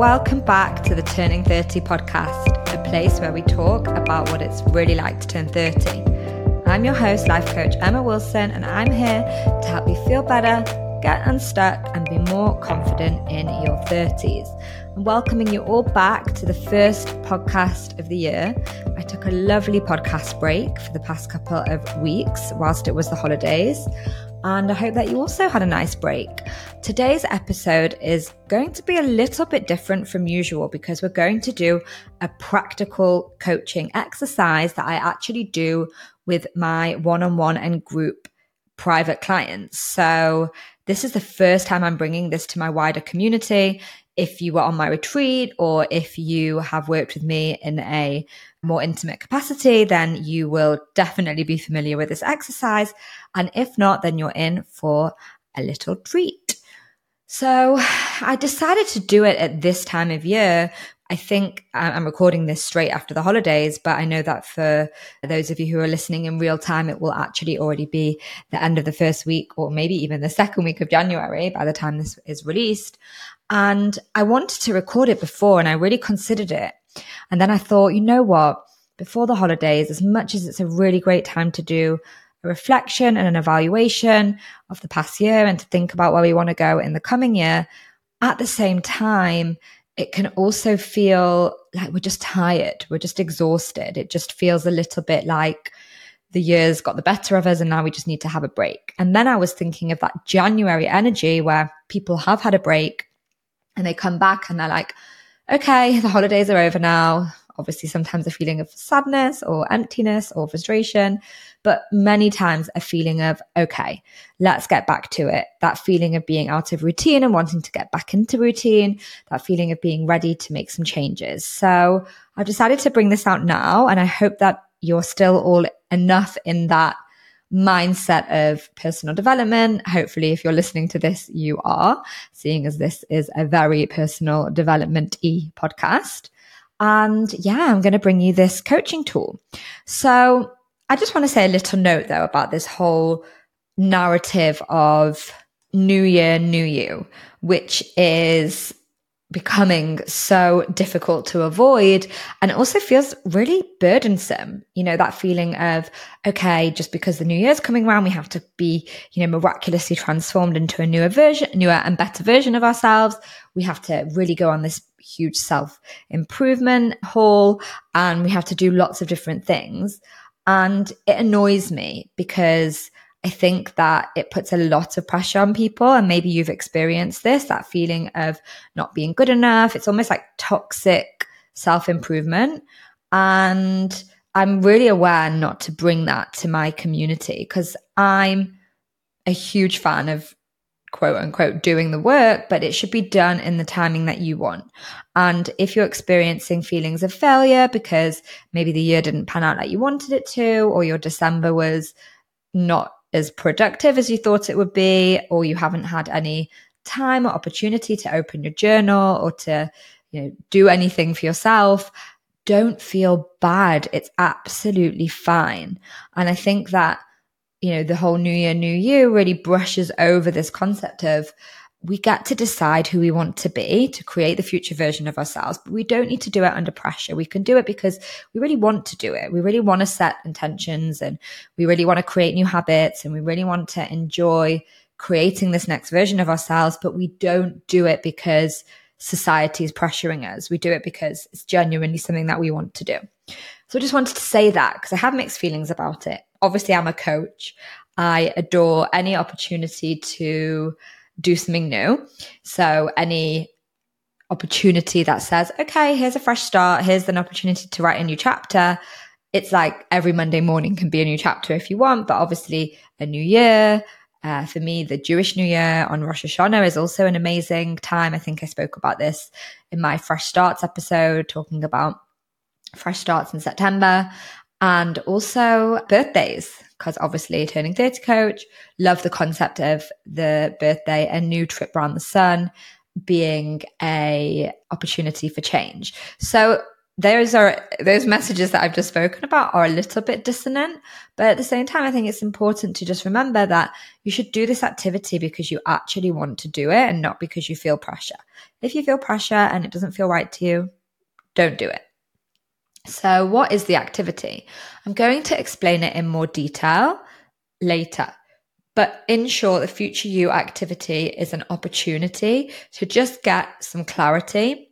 welcome back to the Turning 30 podcast, a place where we talk about what it's really like to turn 30. I'm your host, life coach Emma Wilson, and I'm here to help you feel better, get unstuck, and be more confident in your 30s. I'm welcoming you all back to the first podcast of the year. I took a lovely podcast break for the past couple of weeks whilst it was the holidays and I hope that you also had a nice break. Today's episode is going to be a little bit different from usual because we're going to do a practical coaching exercise that I actually do with my one on one and group private clients. So, this is the first time I'm bringing this to my wider community. If you were on my retreat or if you have worked with me in a more intimate capacity, then you will definitely be familiar with this exercise. And if not, then you're in for a little treat. So I decided to do it at this time of year. I think uh, I'm recording this straight after the holidays, but I know that for those of you who are listening in real time, it will actually already be the end of the first week or maybe even the second week of January by the time this is released. And I wanted to record it before and I really considered it. And then I thought, you know what? Before the holidays, as much as it's a really great time to do a reflection and an evaluation of the past year and to think about where we want to go in the coming year, at the same time, it can also feel like we're just tired. We're just exhausted. It just feels a little bit like the years got the better of us and now we just need to have a break. And then I was thinking of that January energy where people have had a break and they come back and they're like, okay, the holidays are over now. Obviously, sometimes a feeling of sadness or emptiness or frustration, but many times a feeling of, okay, let's get back to it. That feeling of being out of routine and wanting to get back into routine, that feeling of being ready to make some changes. So I've decided to bring this out now, and I hope that you're still all enough in that mindset of personal development. Hopefully, if you're listening to this, you are, seeing as this is a very personal development e podcast. And yeah, I'm going to bring you this coaching tool. So I just want to say a little note though about this whole narrative of new year, new you, which is becoming so difficult to avoid and it also feels really burdensome you know that feeling of okay just because the new year's coming around we have to be you know miraculously transformed into a newer version newer and better version of ourselves. We have to really go on this huge self improvement haul and we have to do lots of different things. And it annoys me because I think that it puts a lot of pressure on people. And maybe you've experienced this that feeling of not being good enough. It's almost like toxic self improvement. And I'm really aware not to bring that to my community because I'm a huge fan of quote unquote doing the work, but it should be done in the timing that you want. And if you're experiencing feelings of failure because maybe the year didn't pan out like you wanted it to, or your December was not as productive as you thought it would be, or you haven't had any time or opportunity to open your journal or to you know do anything for yourself don't feel bad. It's absolutely fine. And i think that you know the whole new year new you really brushes over this concept of we get to decide who we want to be to create the future version of ourselves, but we don't need to do it under pressure. We can do it because we really want to do it. We really want to set intentions and we really want to create new habits and we really want to enjoy creating this next version of ourselves, but we don't do it because society is pressuring us. We do it because it's genuinely something that we want to do. So I just wanted to say that because I have mixed feelings about it. Obviously, I'm a coach. I adore any opportunity to do something new. So any opportunity that says, okay, here's a fresh start, here's an opportunity to write a new chapter. It's like every Monday morning can be a new chapter if you want, but obviously a new year. Uh, for me, the Jewish New Year on Rosh Hashanah is also an amazing time. I think I spoke about this in my Fresh Starts episode, talking about fresh starts in September and also birthdays because obviously turning 30 coach, love the concept of the birthday, a new trip around the sun being a opportunity for change. So those are those messages that I've just spoken about are a little bit dissonant, but at the same time, I think it's important to just remember that you should do this activity because you actually want to do it and not because you feel pressure. If you feel pressure and it doesn't feel right to you, don't do it. So, what is the activity? I'm going to explain it in more detail later. But in short, the future you activity is an opportunity to just get some clarity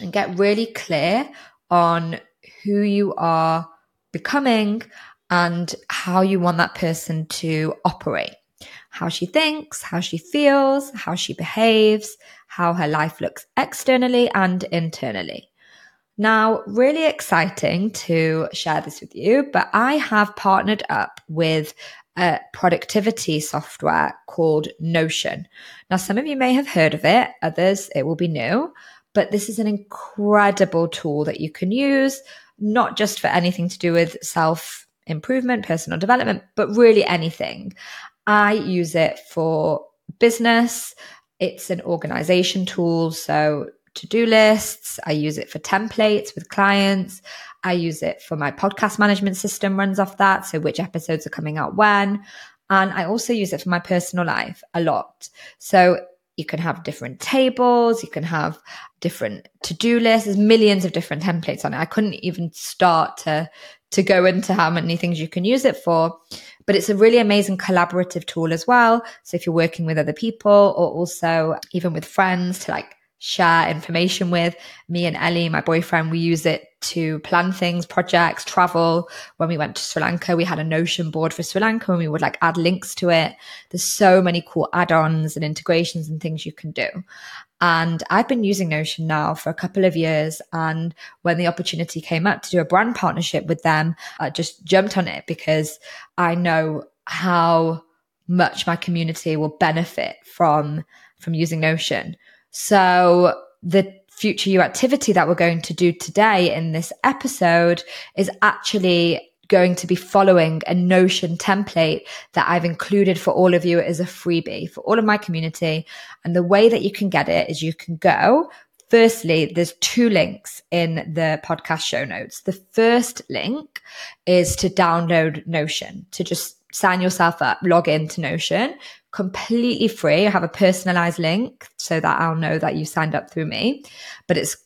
and get really clear on who you are becoming and how you want that person to operate. How she thinks, how she feels, how she behaves, how her life looks externally and internally. Now, really exciting to share this with you, but I have partnered up with a productivity software called Notion. Now, some of you may have heard of it, others it will be new, but this is an incredible tool that you can use, not just for anything to do with self improvement, personal development, but really anything. I use it for business. It's an organization tool. So to do lists. I use it for templates with clients. I use it for my podcast management system runs off that. So which episodes are coming out when. And I also use it for my personal life a lot. So you can have different tables, you can have different to-do lists. There's millions of different templates on it. I couldn't even start to to go into how many things you can use it for. But it's a really amazing collaborative tool as well. So if you're working with other people or also even with friends to like share information with. Me and Ellie, my boyfriend, we use it to plan things, projects, travel. When we went to Sri Lanka, we had a Notion board for Sri Lanka and we would like add links to it. There's so many cool add ons and integrations and things you can do. And I've been using Notion now for a couple of years. And when the opportunity came up to do a brand partnership with them, I just jumped on it because I know how much my community will benefit from from using Notion. So the future you activity that we're going to do today in this episode is actually going to be following a Notion template that I've included for all of you as a freebie for all of my community. And the way that you can get it is you can go. Firstly, there's two links in the podcast show notes. The first link is to download Notion, to just sign yourself up, log into Notion completely free. I have a personalized link so that I'll know that you signed up through me. But it's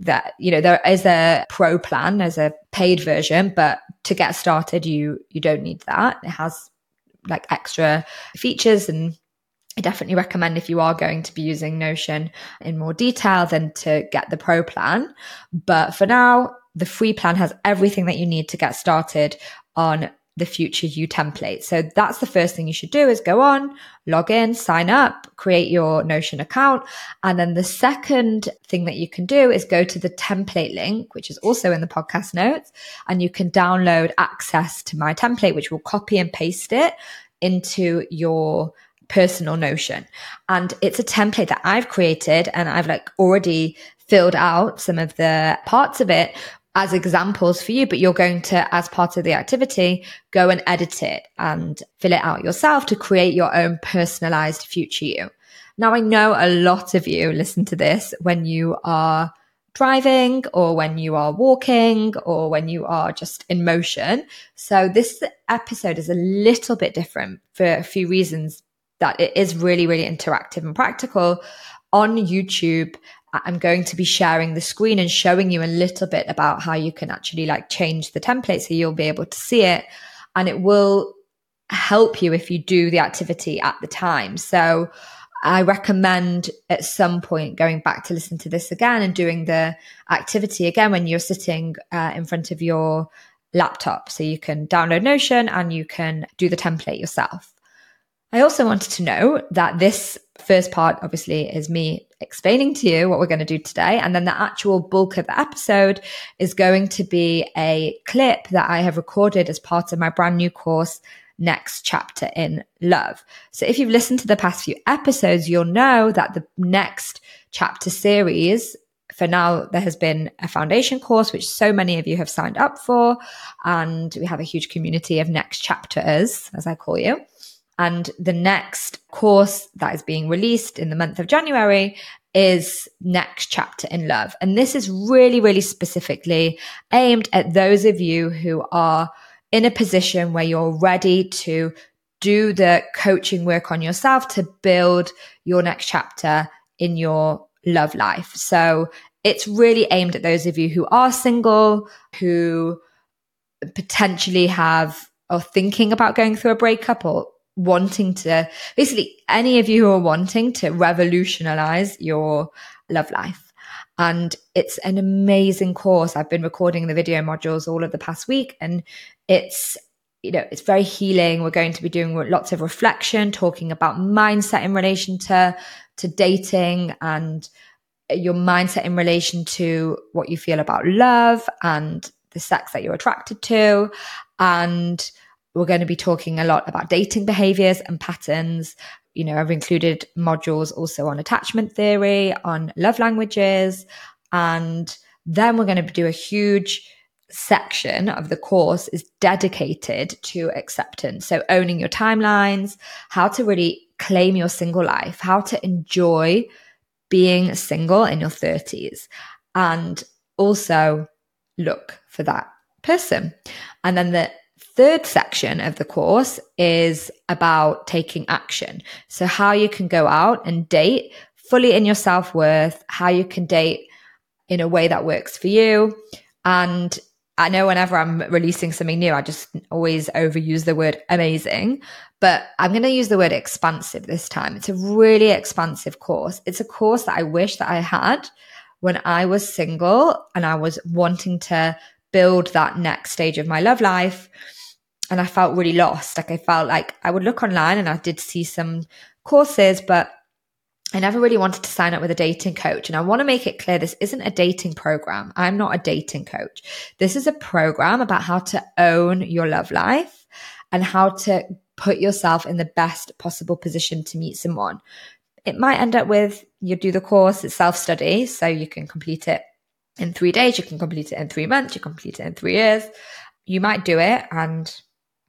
that, you know, there is a pro plan, there's a paid version, but to get started, you you don't need that. It has like extra features and I definitely recommend if you are going to be using Notion in more detail than to get the pro plan. But for now, the free plan has everything that you need to get started on the future you template. So that's the first thing you should do is go on, log in, sign up, create your Notion account. And then the second thing that you can do is go to the template link, which is also in the podcast notes, and you can download access to my template, which will copy and paste it into your personal Notion. And it's a template that I've created and I've like already filled out some of the parts of it as examples for you, but you're going to, as part of the activity, go and edit it and fill it out yourself to create your own personalized future you. Now, I know a lot of you listen to this when you are driving or when you are walking or when you are just in motion. So this episode is a little bit different for a few reasons that it is really, really interactive and practical on YouTube I'm going to be sharing the screen and showing you a little bit about how you can actually like change the template so you'll be able to see it and it will help you if you do the activity at the time. So I recommend at some point going back to listen to this again and doing the activity again when you're sitting uh, in front of your laptop. So you can download Notion and you can do the template yourself. I also wanted to know that this first part obviously is me explaining to you what we're going to do today. And then the actual bulk of the episode is going to be a clip that I have recorded as part of my brand new course, Next Chapter in Love. So if you've listened to the past few episodes, you'll know that the next chapter series for now, there has been a foundation course, which so many of you have signed up for. And we have a huge community of next chapters, as I call you. And the next course that is being released in the month of January is next chapter in love. And this is really, really specifically aimed at those of you who are in a position where you're ready to do the coaching work on yourself to build your next chapter in your love life. So it's really aimed at those of you who are single, who potentially have or thinking about going through a breakup or wanting to basically any of you who are wanting to revolutionize your love life. And it's an amazing course. I've been recording the video modules all of the past week and it's you know, it's very healing. We're going to be doing lots of reflection, talking about mindset in relation to to dating and your mindset in relation to what you feel about love and the sex that you're attracted to and we're going to be talking a lot about dating behaviors and patterns. You know, I've included modules also on attachment theory, on love languages, and then we're going to do a huge section of the course is dedicated to acceptance. So owning your timelines, how to really claim your single life, how to enjoy being single in your 30s, and also look for that person. And then the third section of the course is about taking action. So, how you can go out and date fully in your self worth, how you can date in a way that works for you. And I know whenever I'm releasing something new, I just always overuse the word amazing, but I'm going to use the word expansive this time. It's a really expansive course. It's a course that I wish that I had when I was single and I was wanting to build that next stage of my love life and I felt really lost. Like I felt like I would look online and I did see some courses, but I never really wanted to sign up with a dating coach. And I want to make it clear this isn't a dating program. I'm not a dating coach. This is a program about how to own your love life and how to put yourself in the best possible position to meet someone. It might end up with you do the course, it's self study, so you can complete it in three days, you can complete it in three months, you complete it in three years. You might do it and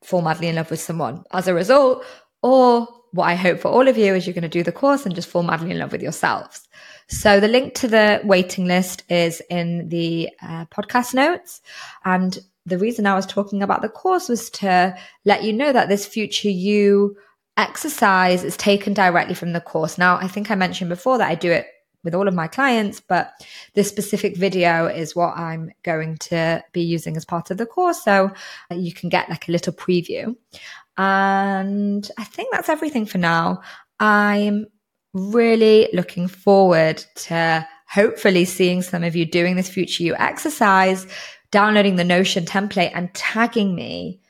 fall madly in love with someone as a result. Or what I hope for all of you is you're going to do the course and just fall madly in love with yourselves. So the link to the waiting list is in the uh, podcast notes. And the reason I was talking about the course was to let you know that this future you exercise is taken directly from the course. Now, I think I mentioned before that I do it with all of my clients, but this specific video is what I'm going to be using as part of the course. So you can get like a little preview. And I think that's everything for now. I'm really looking forward to hopefully seeing some of you doing this future you exercise, downloading the Notion template and tagging me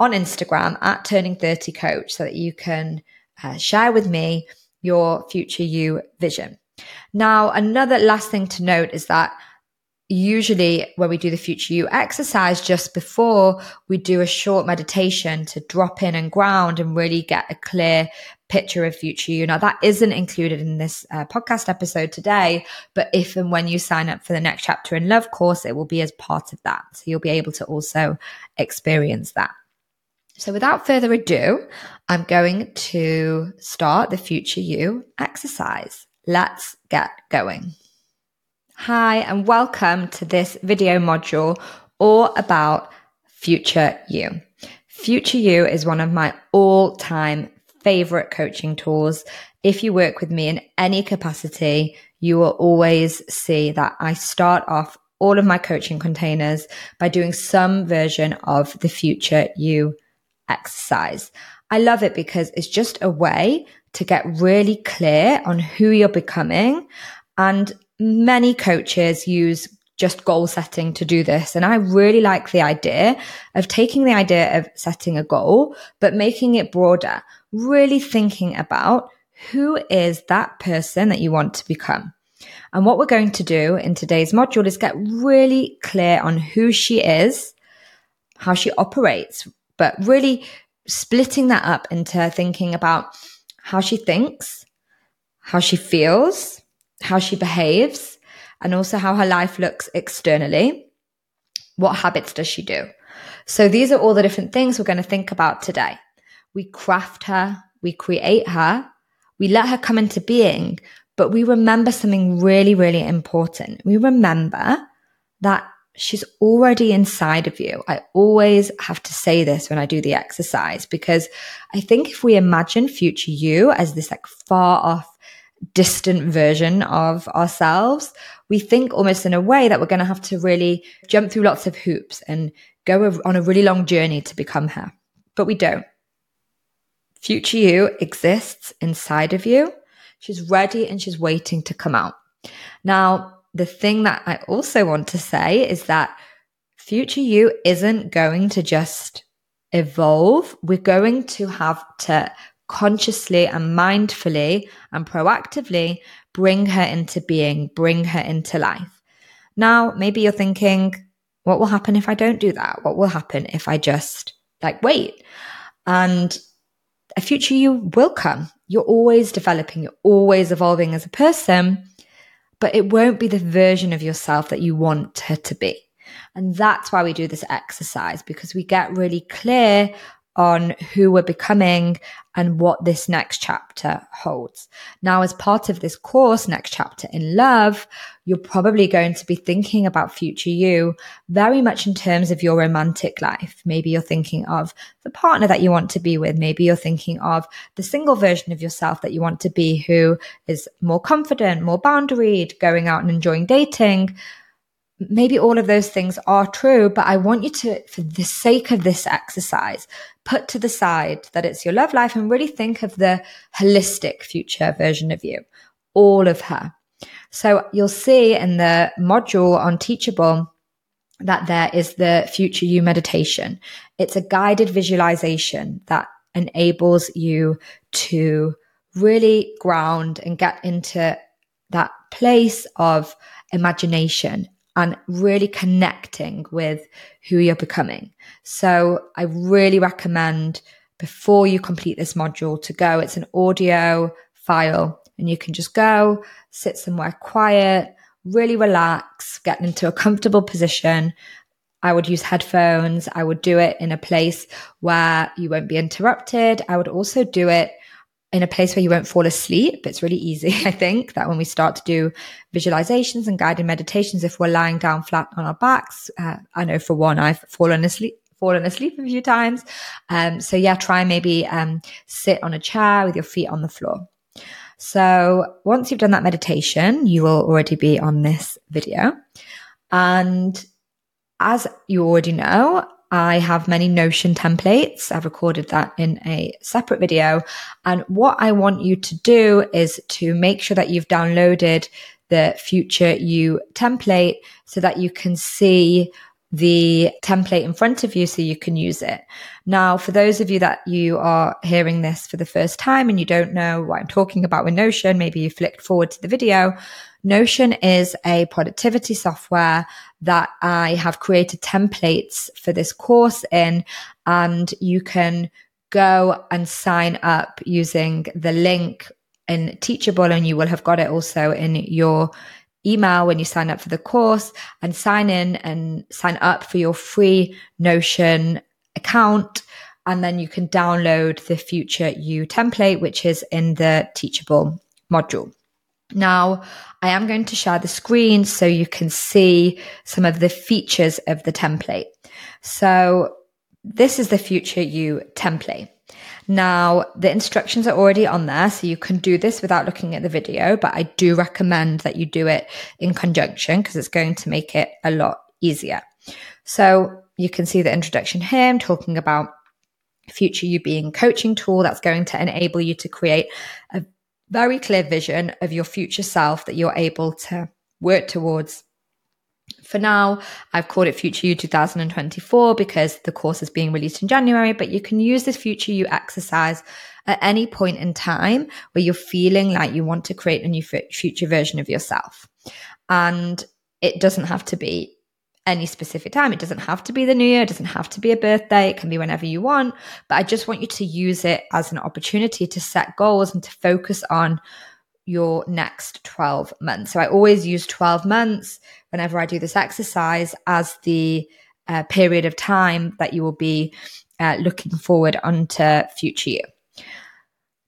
on Instagram at turning 30 coach so that you can uh, share with me your future you vision. Now, another last thing to note is that usually when we do the future you exercise just before we do a short meditation to drop in and ground and really get a clear picture of future you. Now that isn't included in this uh, podcast episode today but if and when you sign up for the next chapter in love course it will be as part of that. So you'll be able to also experience that. So without further ado i'm going to start the future you exercise Let's get going. Hi, and welcome to this video module all about Future You. Future You is one of my all time favorite coaching tools. If you work with me in any capacity, you will always see that I start off all of my coaching containers by doing some version of the Future You exercise. I love it because it's just a way to get really clear on who you're becoming. And many coaches use just goal setting to do this. And I really like the idea of taking the idea of setting a goal, but making it broader, really thinking about who is that person that you want to become. And what we're going to do in today's module is get really clear on who she is, how she operates, but really splitting that up into thinking about how she thinks, how she feels, how she behaves, and also how her life looks externally. What habits does she do? So these are all the different things we're going to think about today. We craft her, we create her, we let her come into being, but we remember something really, really important. We remember that she's already inside of you. I always have to say this when I do the exercise because I think if we imagine future you as this like far off, distant version of ourselves, we think almost in a way that we're going to have to really jump through lots of hoops and go on a really long journey to become her. But we don't. Future you exists inside of you. She's ready and she's waiting to come out. Now, the thing that I also want to say is that future you isn't going to just evolve. We're going to have to consciously and mindfully and proactively bring her into being, bring her into life. Now, maybe you're thinking, what will happen if I don't do that? What will happen if I just like wait? And a future you will come. You're always developing, you're always evolving as a person but it won't be the version of yourself that you want her to be. And that's why we do this exercise because we get really clear on who we're becoming and what this next chapter holds. Now, as part of this course, next chapter in love, you're probably going to be thinking about future you very much in terms of your romantic life. Maybe you're thinking of the partner that you want to be with. Maybe you're thinking of the single version of yourself that you want to be who is more confident, more boundaried, going out and enjoying dating maybe all of those things are true, but I want you to, for the sake of this exercise, put to the side that it's your love life and really think of the holistic future version of you, all of her. So you'll see in the module on Teachable that there is the future you meditation. It's a guided visualization that enables you to really ground and get into that place of imagination and really connecting with who you're becoming. So I really recommend before you complete this module to go. It's an audio file and you can just go sit somewhere quiet, really relax, get into a comfortable position. I would use headphones. I would do it in a place where you won't be interrupted. I would also do it in a place where you won't fall asleep. It's really easy, I think, that when we start to do visualizations and guided meditations, if we're lying down flat on our backs, uh, I know for one, I've fallen asleep. Fallen asleep a few times. Um, so yeah, try maybe um, sit on a chair with your feet on the floor. So once you've done that meditation, you will already be on this video. And as you already know, I have many Notion templates. I've recorded that in a separate video. And what I want you to do is to make sure that you've downloaded the future you template so that you can see the template in front of you so you can use it. Now, for those of you that you are hearing this for the first time and you don't know what I'm talking about with Notion, maybe you flicked forward to the video. Notion is a productivity software that I have created templates for this course in, and you can go and sign up using the link in Teachable, and you will have got it also in your email when you sign up for the course and sign in and sign up for your free Notion account. And then you can download the future you template, which is in the Teachable module. Now, I am going to share the screen so you can see some of the features of the template. So this is the future you template. Now, the instructions are already on there, so you can do this without looking at the video, but I do recommend that you do it in conjunction because it's going to make it a lot easier. So you can see the introduction here. I'm talking about future you being coaching tool that's going to enable you to create a very clear vision of your future self that you're able to work towards. For now, I've called it Future You 2024 because the course is being released in January, but you can use this Future You exercise at any point in time where you're feeling like you want to create a new future version of yourself. And it doesn't have to be any specific time. It doesn't have to be the new year, it doesn't have to be a birthday, it can be whenever you want. But I just want you to use it as an opportunity to set goals and to focus on your next 12 months. So I always use 12 months whenever I do this exercise as the uh, period of time that you will be uh, looking forward onto future you.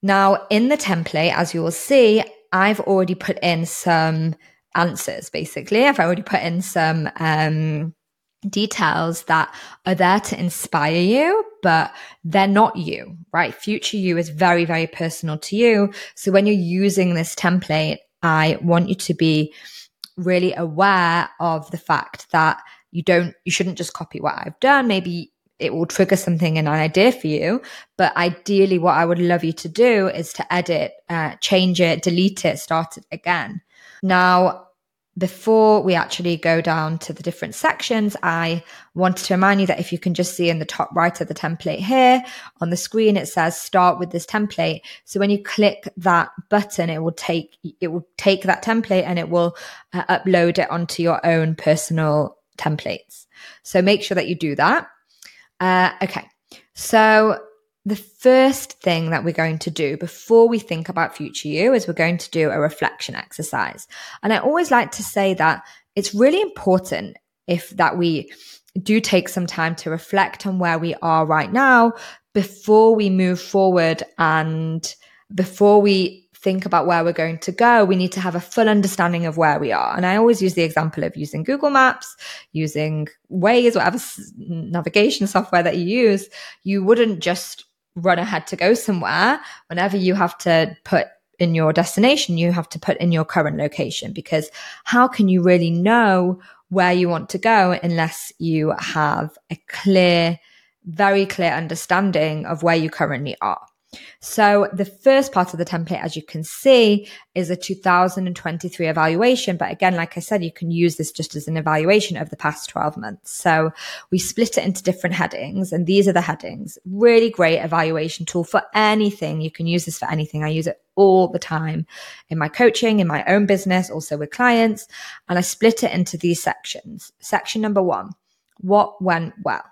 Now, in the template, as you will see, I've already put in some answers, basically. I've already put in some um, details that are there to inspire you, but they're not you, right? Future you is very, very personal to you. So when you're using this template, I want you to be really aware of the fact that you don't, you shouldn't just copy what I've done. Maybe it will trigger something and an idea for you. But ideally, what I would love you to do is to edit, uh, change it, delete it, start it again. Now, before we actually go down to the different sections, I wanted to remind you that if you can just see in the top right of the template here on the screen, it says start with this template. So when you click that button, it will take, it will take that template and it will uh, upload it onto your own personal templates. So make sure that you do that. Uh, okay. So the first thing that we're going to do before we think about future you is we're going to do a reflection exercise. And I always like to say that it's really important if that we do take some time to reflect on where we are right now before we move forward and before we think about where we're going to go, we need to have a full understanding of where we are. And I always use the example of using Google Maps, using Waze, whatever navigation software that you use. You wouldn't just run ahead to go somewhere. Whenever you have to put in your destination, you have to put in your current location because how can you really know where you want to go unless you have a clear, very clear understanding of where you currently are? So the first part of the template, as you can see, is a 2023 evaluation. But again, like I said, you can use this just as an evaluation of the past 12 months. So we split it into different headings and these are the headings. Really great evaluation tool for anything. You can use this for anything. I use it all the time in my coaching, in my own business, also with clients. And I split it into these sections. Section number one, what went well?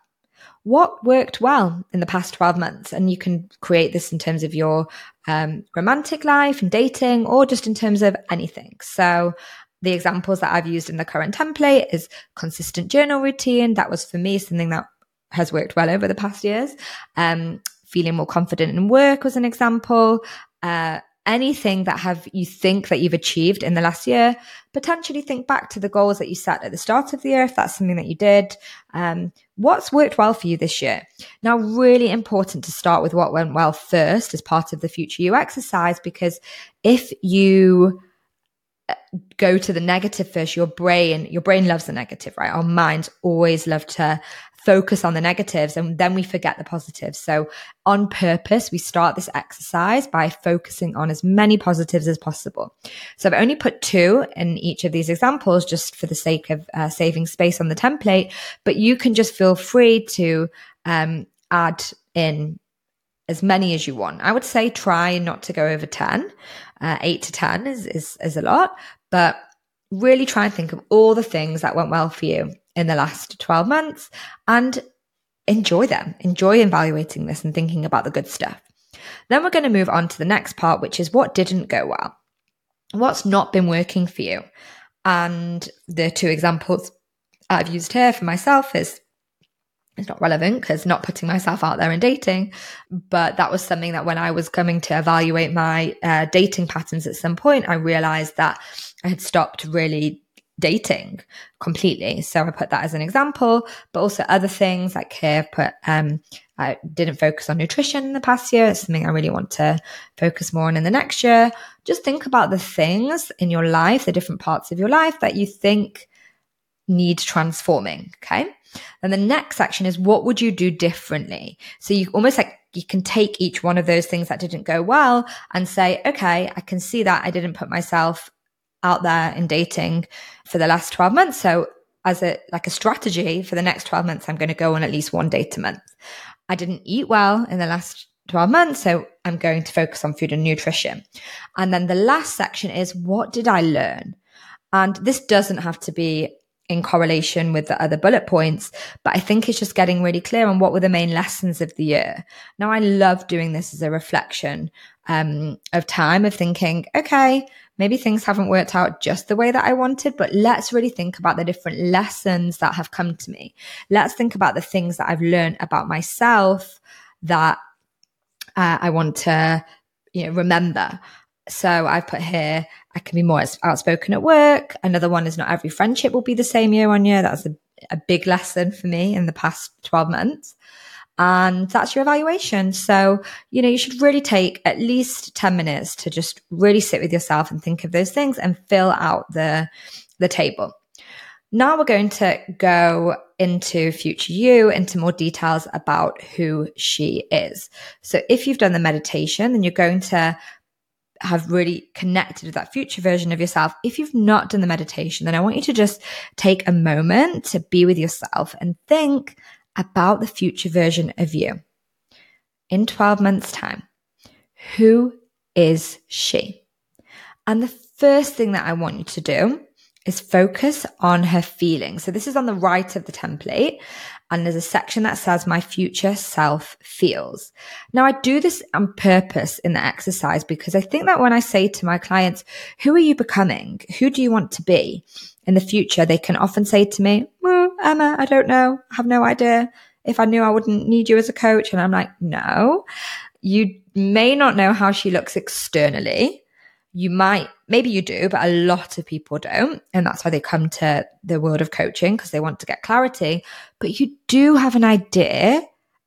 What worked well in the past 12 months? And you can create this in terms of your um, romantic life and dating, or just in terms of anything. So, the examples that I've used in the current template is consistent journal routine. That was for me something that has worked well over the past years. Um, feeling more confident in work was an example. Uh, anything that have you think that you've achieved in the last year potentially think back to the goals that you set at the start of the year if that's something that you did. Um, what's worked well for you this year? Now really important to start with what went well first as part of the future you exercise because if you uh, go to the negative first your brain your brain loves the negative right? Our minds always love to focus on the negatives and then we forget the positives. So on purpose, we start this exercise by focusing on as many positives as possible. So I've only put two in each of these examples just for the sake of uh, saving space on the template, but you can just feel free to um, add in as many as you want. I would say try not to go over 10. Uh, eight to 10 is, is, is a lot, but really try and think of all the things that went well for you in the last 12 months and enjoy them. Enjoy evaluating this and thinking about the good stuff. Then we're going to move on to the next part, which is what didn't go well. What's not been working for you? And the two examples I've used here for myself is it's not relevant because not putting myself out there in dating, but that was something that when I was coming to evaluate my uh, dating patterns at some point, I realized that I had stopped really dating completely. So I put that as an example, but also other things like here put um I didn't focus on nutrition in the past year. It's something I really want to focus more on in the next year. Just think about the things in your life, the different parts of your life that you think need transforming. Okay. And the next section is what would you do differently? So you almost like you can take each one of those things that didn't go well and say, okay, I can see that I didn't put myself out there in dating for the last 12 months. So as a like a strategy for the next 12 months, I'm going to go on at least one date a month. I didn't eat well in the last 12 months, so I'm going to focus on food and nutrition. And then the last section is what did I learn? And this doesn't have to be in correlation with the other bullet points, but I think it's just getting really clear on what were the main lessons of the year. Now, I love doing this as a reflection um, of time of thinking, okay, maybe things haven't worked out just the way that I wanted, but let's really think about the different lessons that have come to me. Let's think about the things that I've learned about myself that uh, I want to, you know, remember. So I've put here, I can be more outspoken at work. Another one is not every friendship will be the same year on year. That's a, a big lesson for me in the past 12 months. And that's your evaluation. So, you know, you should really take at least 10 minutes to just really sit with yourself and think of those things and fill out the, the table. Now we're going to go into future you, into more details about who she is. So if you've done the meditation, then you're going to have really connected with that future version of yourself. If you've not done the meditation, then I want you to just take a moment to be with yourself and think about the future version of you in 12 months' time. Who is she? And the first thing that I want you to do is focus on her feelings. So this is on the right of the template. And there's a section that says my future self feels. Now I do this on purpose in the exercise because I think that when I say to my clients, who are you becoming? Who do you want to be in the future? They can often say to me, well, Emma, I don't know. I have no idea. If I knew I wouldn't need you as a coach. And I'm like, no, you may not know how she looks externally you might, maybe you do, but a lot of people don't. And that's why they come to the world of coaching because they want to get clarity. But you do have an idea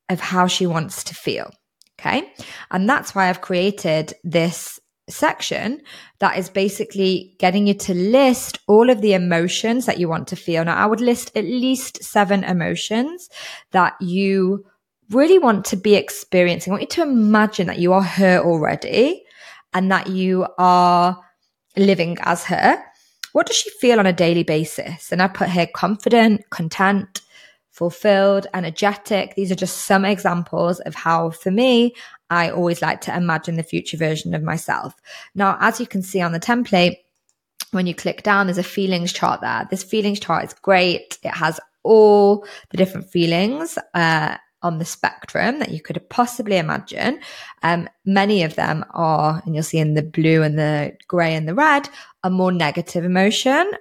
of how she wants to feel. Okay. And that's why I've created this section that is basically getting you to list all of the emotions that you want to feel. Now, I would list at least seven emotions that you really want to be experiencing. I want you to imagine that you are her already and that you are living as her, what does she feel on a daily basis? And I put here confident, content, fulfilled, energetic. These are just some examples of how, for me, I always like to imagine the future version of myself. Now, as you can see on the template, when you click down, there's a feelings chart there. This feelings chart is great. It has all the different feelings uh, on the spectrum that you could possibly imagine. Um, many of them are, and you'll see in the blue and the grey and the red, a more negative emotion.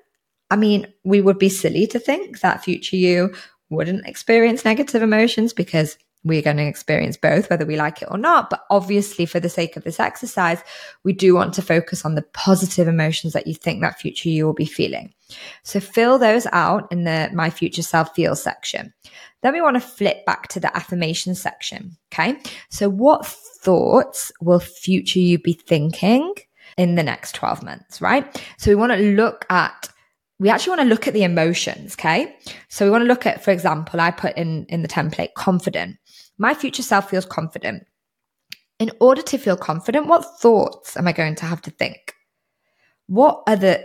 I mean, we would be silly to think that future you wouldn't experience negative emotions because we're going to experience both, whether we like it or not. But obviously, for the sake of this exercise, we do want to focus on the positive emotions that you think that future you will be feeling. So fill those out in the My Future Self Feels section. Then we want to flip back to the affirmation section. Okay. So what thoughts will future you be thinking in the next 12 months, right? So we want to look at we actually want to look at the emotions okay so we want to look at for example i put in in the template confident my future self feels confident in order to feel confident what thoughts am i going to have to think what are the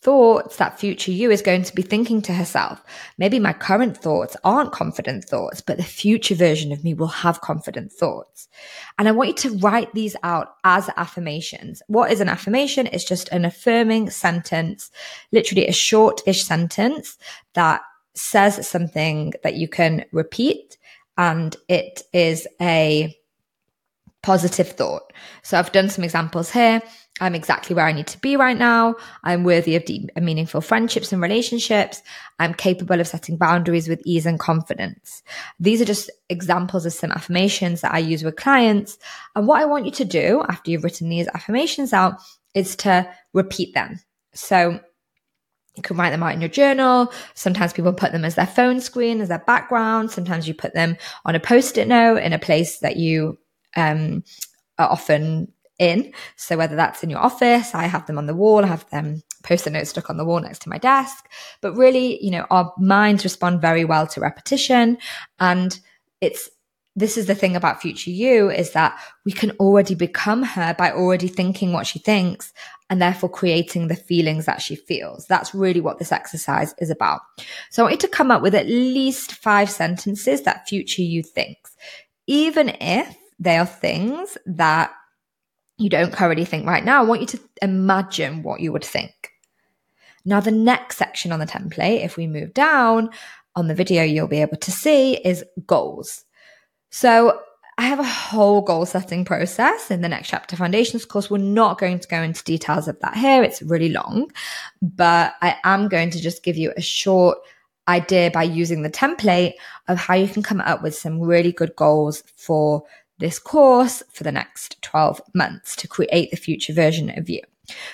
thoughts that future you is going to be thinking to herself. Maybe my current thoughts aren't confident thoughts, but the future version of me will have confident thoughts. And I want you to write these out as affirmations. What is an affirmation? It's just an affirming sentence, literally a short-ish sentence that says something that you can repeat. And it is a positive thought. So I've done some examples here. I'm exactly where I need to be right now. I'm worthy of deep and meaningful friendships and relationships. I'm capable of setting boundaries with ease and confidence. These are just examples of some affirmations that I use with clients. And what I want you to do after you've written these affirmations out is to repeat them. So you can write them out in your journal. Sometimes people put them as their phone screen, as their background. Sometimes you put them on a post-it note in a place that you um, are often in. So whether that's in your office, I have them on the wall, I have them post-it notes stuck on the wall next to my desk. But really, you know, our minds respond very well to repetition. And it's this is the thing about future you is that we can already become her by already thinking what she thinks and therefore creating the feelings that she feels. That's really what this exercise is about. So I want you to come up with at least five sentences that future you thinks, even if they are things that you don't currently think right now. I want you to imagine what you would think. Now, the next section on the template, if we move down on the video, you'll be able to see is goals. So I have a whole goal setting process in the next chapter foundations course. We're not going to go into details of that here. It's really long, but I am going to just give you a short idea by using the template of how you can come up with some really good goals for this course for the next 12 months to create the future version of you.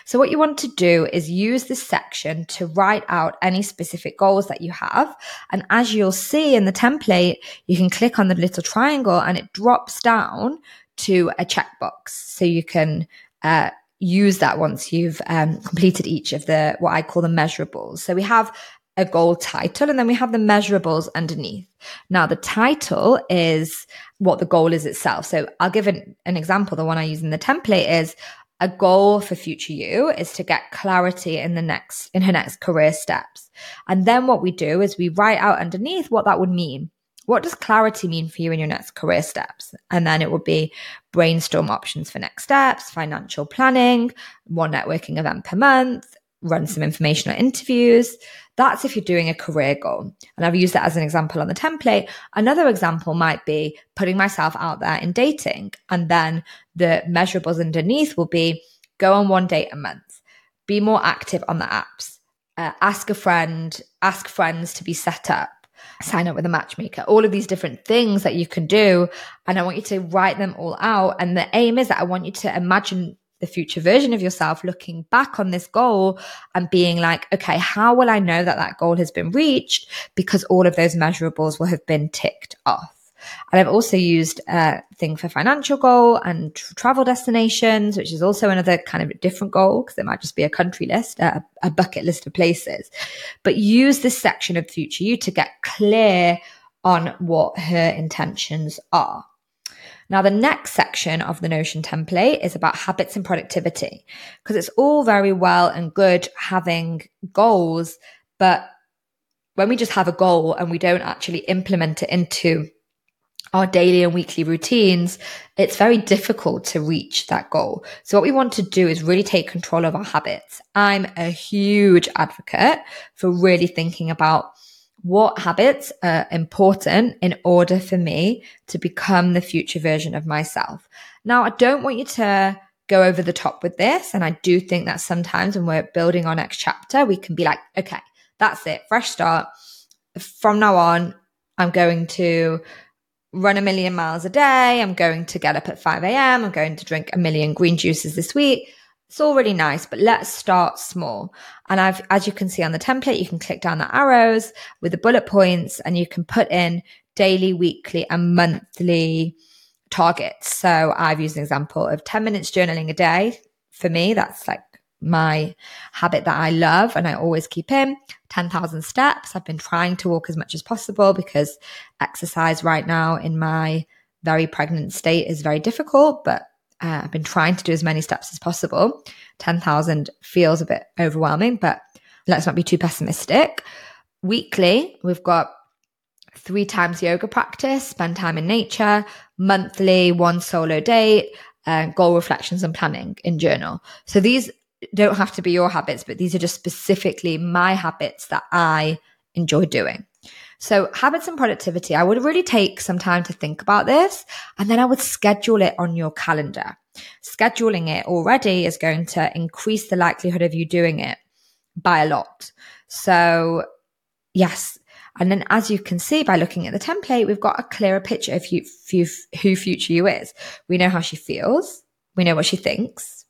So, what you want to do is use this section to write out any specific goals that you have. And as you'll see in the template, you can click on the little triangle and it drops down to a checkbox. So you can uh, use that once you've um, completed each of the what I call the measurables. So we have a goal title and then we have the measurables underneath. Now the title is what the goal is itself. So I'll give an, an example. The one I use in the template is a goal for future you is to get clarity in the next in her next career steps. And then what we do is we write out underneath what that would mean. What does clarity mean for you in your next career steps? And then it would be brainstorm options for next steps, financial planning, one networking event per month, run some informational interviews. That's if you're doing a career goal. And I've used that as an example on the template. Another example might be putting myself out there in dating. And then the measurables underneath will be go on one date a month, be more active on the apps, uh, ask a friend, ask friends to be set up sign up with a matchmaker, all of these different things that you can do. And I want you to write them all out. And the aim is that I want you to imagine the future version of yourself looking back on this goal and being like, okay, how will I know that that goal has been reached? Because all of those measurables will have been ticked off. And I've also used a thing for financial goal and travel destinations, which is also another kind of different goal because it might just be a country list, a, a bucket list of places. But use this section of future you to get clear on what her intentions are. Now, the next section of the Notion template is about habits and productivity because it's all very well and good having goals, but when we just have a goal and we don't actually implement it into our daily and weekly routines, it's very difficult to reach that goal. So what we want to do is really take control of our habits. I'm a huge advocate for really thinking about what habits are important in order for me to become the future version of myself. Now, I don't want you to go over the top with this. And I do think that sometimes when we're building our next chapter, we can be like, okay, that's it, fresh start. From now on, I'm going to run a million miles a day. I'm going to get up at 5 a.m. I'm going to drink a million green juices this week. It's all really nice, but let's start small. And I've, as you can see on the template, you can click down the arrows with the bullet points and you can put in daily, weekly and monthly targets. So I've used an example of 10 minutes journaling a day. For me, that's like my habit that I love and I always keep in 10,000 steps. I've been trying to walk as much as possible because exercise right now in my very pregnant state is very difficult, but uh, I've been trying to do as many steps as possible. 10,000 feels a bit overwhelming, but let's not be too pessimistic. Weekly, we've got three times yoga practice, spend time in nature, monthly, one solo date, uh, goal reflections and planning in journal. So these don't have to be your habits, but these are just specifically my habits that I enjoy doing. So, habits and productivity, I would really take some time to think about this and then I would schedule it on your calendar. Scheduling it already is going to increase the likelihood of you doing it by a lot. So, yes. And then, as you can see by looking at the template, we've got a clearer picture of who, Future You is. We know how she feels, we know what she thinks,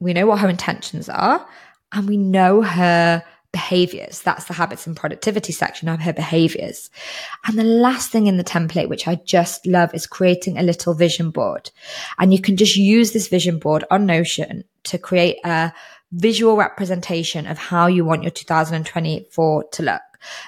we know what her intentions are, and we know her behaviors. That's the habits and productivity section of her behaviors. And the last thing in the template, which I just love, is creating a little vision board. And you can just use this vision board on Notion to create a visual representation of how you want your 2024 to look.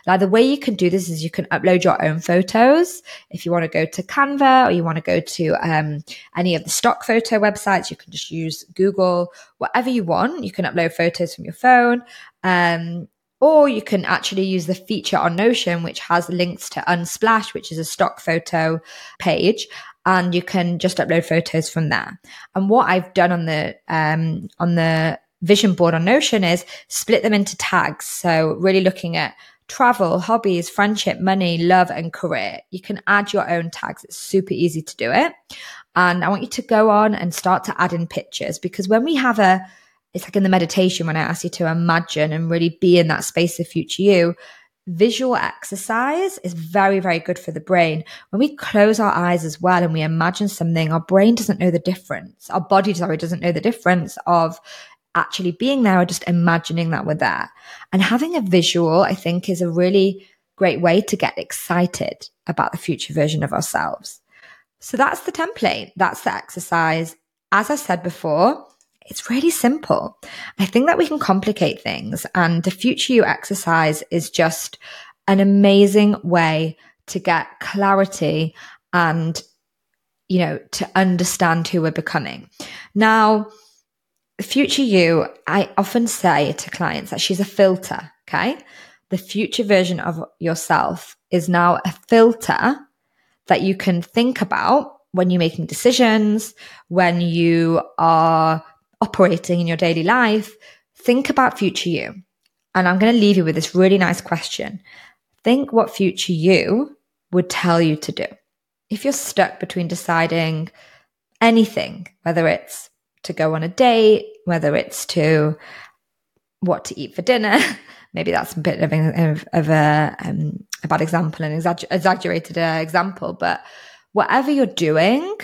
Now, the way you can do this is you can upload your own photos. If you want to go to Canva or you want to go to um, any of the stock photo websites, you can just use Google, whatever you want. You can upload photos from your phone. Um, or you can actually use the feature on Notion, which has links to Unsplash, which is a stock photo page. And you can just upload photos from there. And what I've done on the, um, on the vision board on Notion is split them into tags. So really looking at travel, hobbies, friendship, money, love, and career. You can add your own tags. It's super easy to do it. And I want you to go on and start to add in pictures because when we have a, it's like in the meditation when I ask you to imagine and really be in that space of future you, visual exercise is very, very good for the brain. When we close our eyes as well and we imagine something, our brain doesn't know the difference. Our body, sorry, doesn't know the difference of actually being there or just imagining that we're there. And having a visual, I think, is a really great way to get excited about the future version of ourselves. So that's the template. That's the exercise. As I said before, it's really simple. I think that we can complicate things and the future you exercise is just an amazing way to get clarity and, you know, to understand who we're becoming. Now, future you, I often say to clients that she's a filter. Okay. The future version of yourself is now a filter that you can think about when you're making decisions, when you are operating in your daily life, think about future you. And I'm going to leave you with this really nice question. Think what future you would tell you to do. If you're stuck between deciding anything, whether it's to go on a date, whether it's to what to eat for dinner, maybe that's a bit of, of, of a, um, a, bad example, an exaggerated uh, example, but whatever you're doing,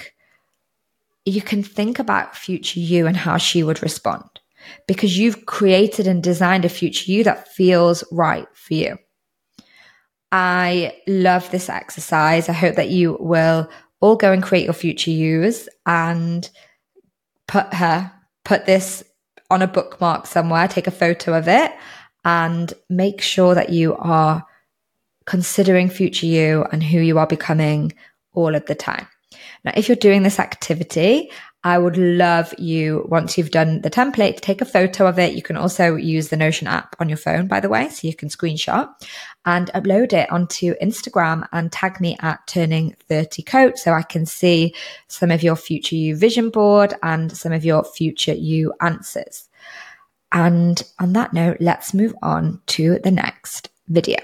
you can think about future you and how she would respond because you've created and designed a future you that feels right for you. I love this exercise. I hope that you will all go and create your future yous and put her, put this on a bookmark somewhere, take a photo of it, and make sure that you are considering future you and who you are becoming all of the time. Now, if you're doing this activity, I would love you, once you've done the template, to take a photo of it. You can also use the Notion app on your phone, by the way, so you can screenshot and upload it onto Instagram and tag me at turning 30 coach so I can see some of your future you vision board and some of your future you answers. And on that note, let's move on to the next video.